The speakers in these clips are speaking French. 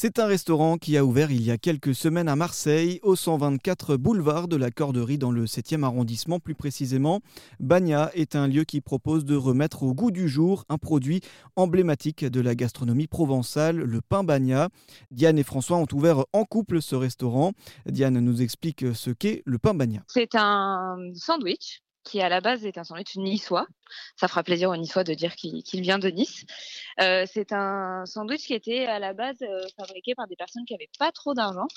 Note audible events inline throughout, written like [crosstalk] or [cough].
C'est un restaurant qui a ouvert il y a quelques semaines à Marseille, au 124 boulevard de la Corderie dans le 7e arrondissement plus précisément. Bagna est un lieu qui propose de remettre au goût du jour un produit emblématique de la gastronomie provençale, le pain Bagna. Diane et François ont ouvert en couple ce restaurant. Diane nous explique ce qu'est le pain Bagna. C'est un sandwich qui à la base est un sandwich niçois. Ça fera plaisir aux Niçois de dire qu'il vient de Nice. Euh, c'est un sandwich qui était à la base euh, fabriqué par des personnes qui n'avaient pas trop d'argent.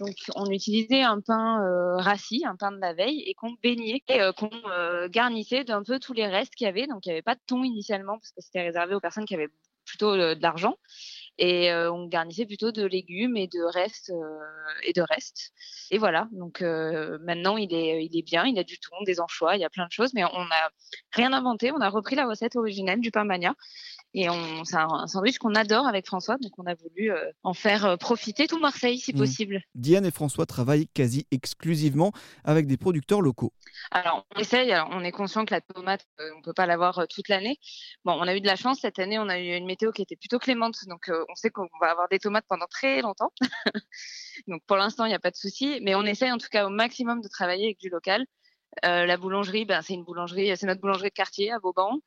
Donc on utilisait un pain euh, rassis, un pain de la veille, et qu'on baignait et qu'on garnissait d'un peu tous les restes qu'il y avait. Donc il n'y avait pas de thon initialement parce que c'était réservé aux personnes qui avaient plutôt de l'argent et on garnissait plutôt de légumes et de restes et de restes. Et voilà. Donc maintenant il est il est bien. Il a du thon des anchois. Il y a plein de choses. Mais on n'a rien inventé. On a repris la recette originelle du pain mania et c'est un, sandwich qu'on adore avec François, donc on a voulu euh, en faire euh, profiter tout Marseille si mmh. possible. Diane et François travaillent quasi exclusivement avec des producteurs locaux. Alors on essaye, on est conscient que la tomate, euh, on ne peut pas l'avoir toute l'année. Bon, on a eu de la chance, cette année on a eu une météo qui était plutôt clémente, donc on sait qu'on va avoir des tomates pendant très longtemps. [laughs] donc pour l'instant il n'y a pas de souci, mais on essaye en tout cas au maximum de travailler avec du local. Euh, la boulangerie, ben, c'est une boulangerie, c'est notre boulangerie de quartier à Vauban.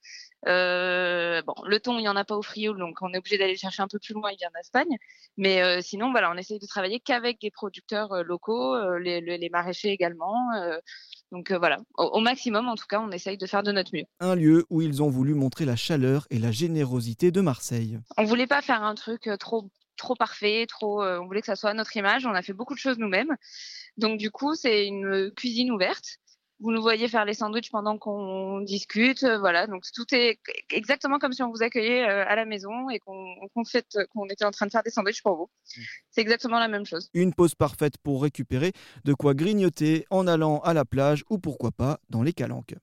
Euh, bon, le thon, il n'y en a pas au Frioul, donc on est obligé d'aller chercher un peu plus loin, il vient d'Espagne. Mais euh, sinon, voilà, on essaye de travailler qu'avec des producteurs locaux, les, maraîchers également. donc voilà, au, maximum, en tout cas, on essaye de faire de notre mieux. Un lieu où ils ont voulu montrer la chaleur et la générosité de Marseille. On voulait pas faire un truc trop trop parfait, trop. on voulait que ça soit à notre image. On a fait beaucoup de choses nous-mêmes. Donc du coup, c'est une cuisine ouverte vous nous voyez faire les sandwichs pendant qu'on discute, euh, voilà. Donc tout est exactement comme si on vous accueillait euh, à la maison et qu'on qu'on était en train de faire des sandwichs pour vous. Mmh. C'est exactement la même chose. Une pause parfaite pour récupérer de quoi grignoter en allant à la plage ou pourquoi pas dans les calanques.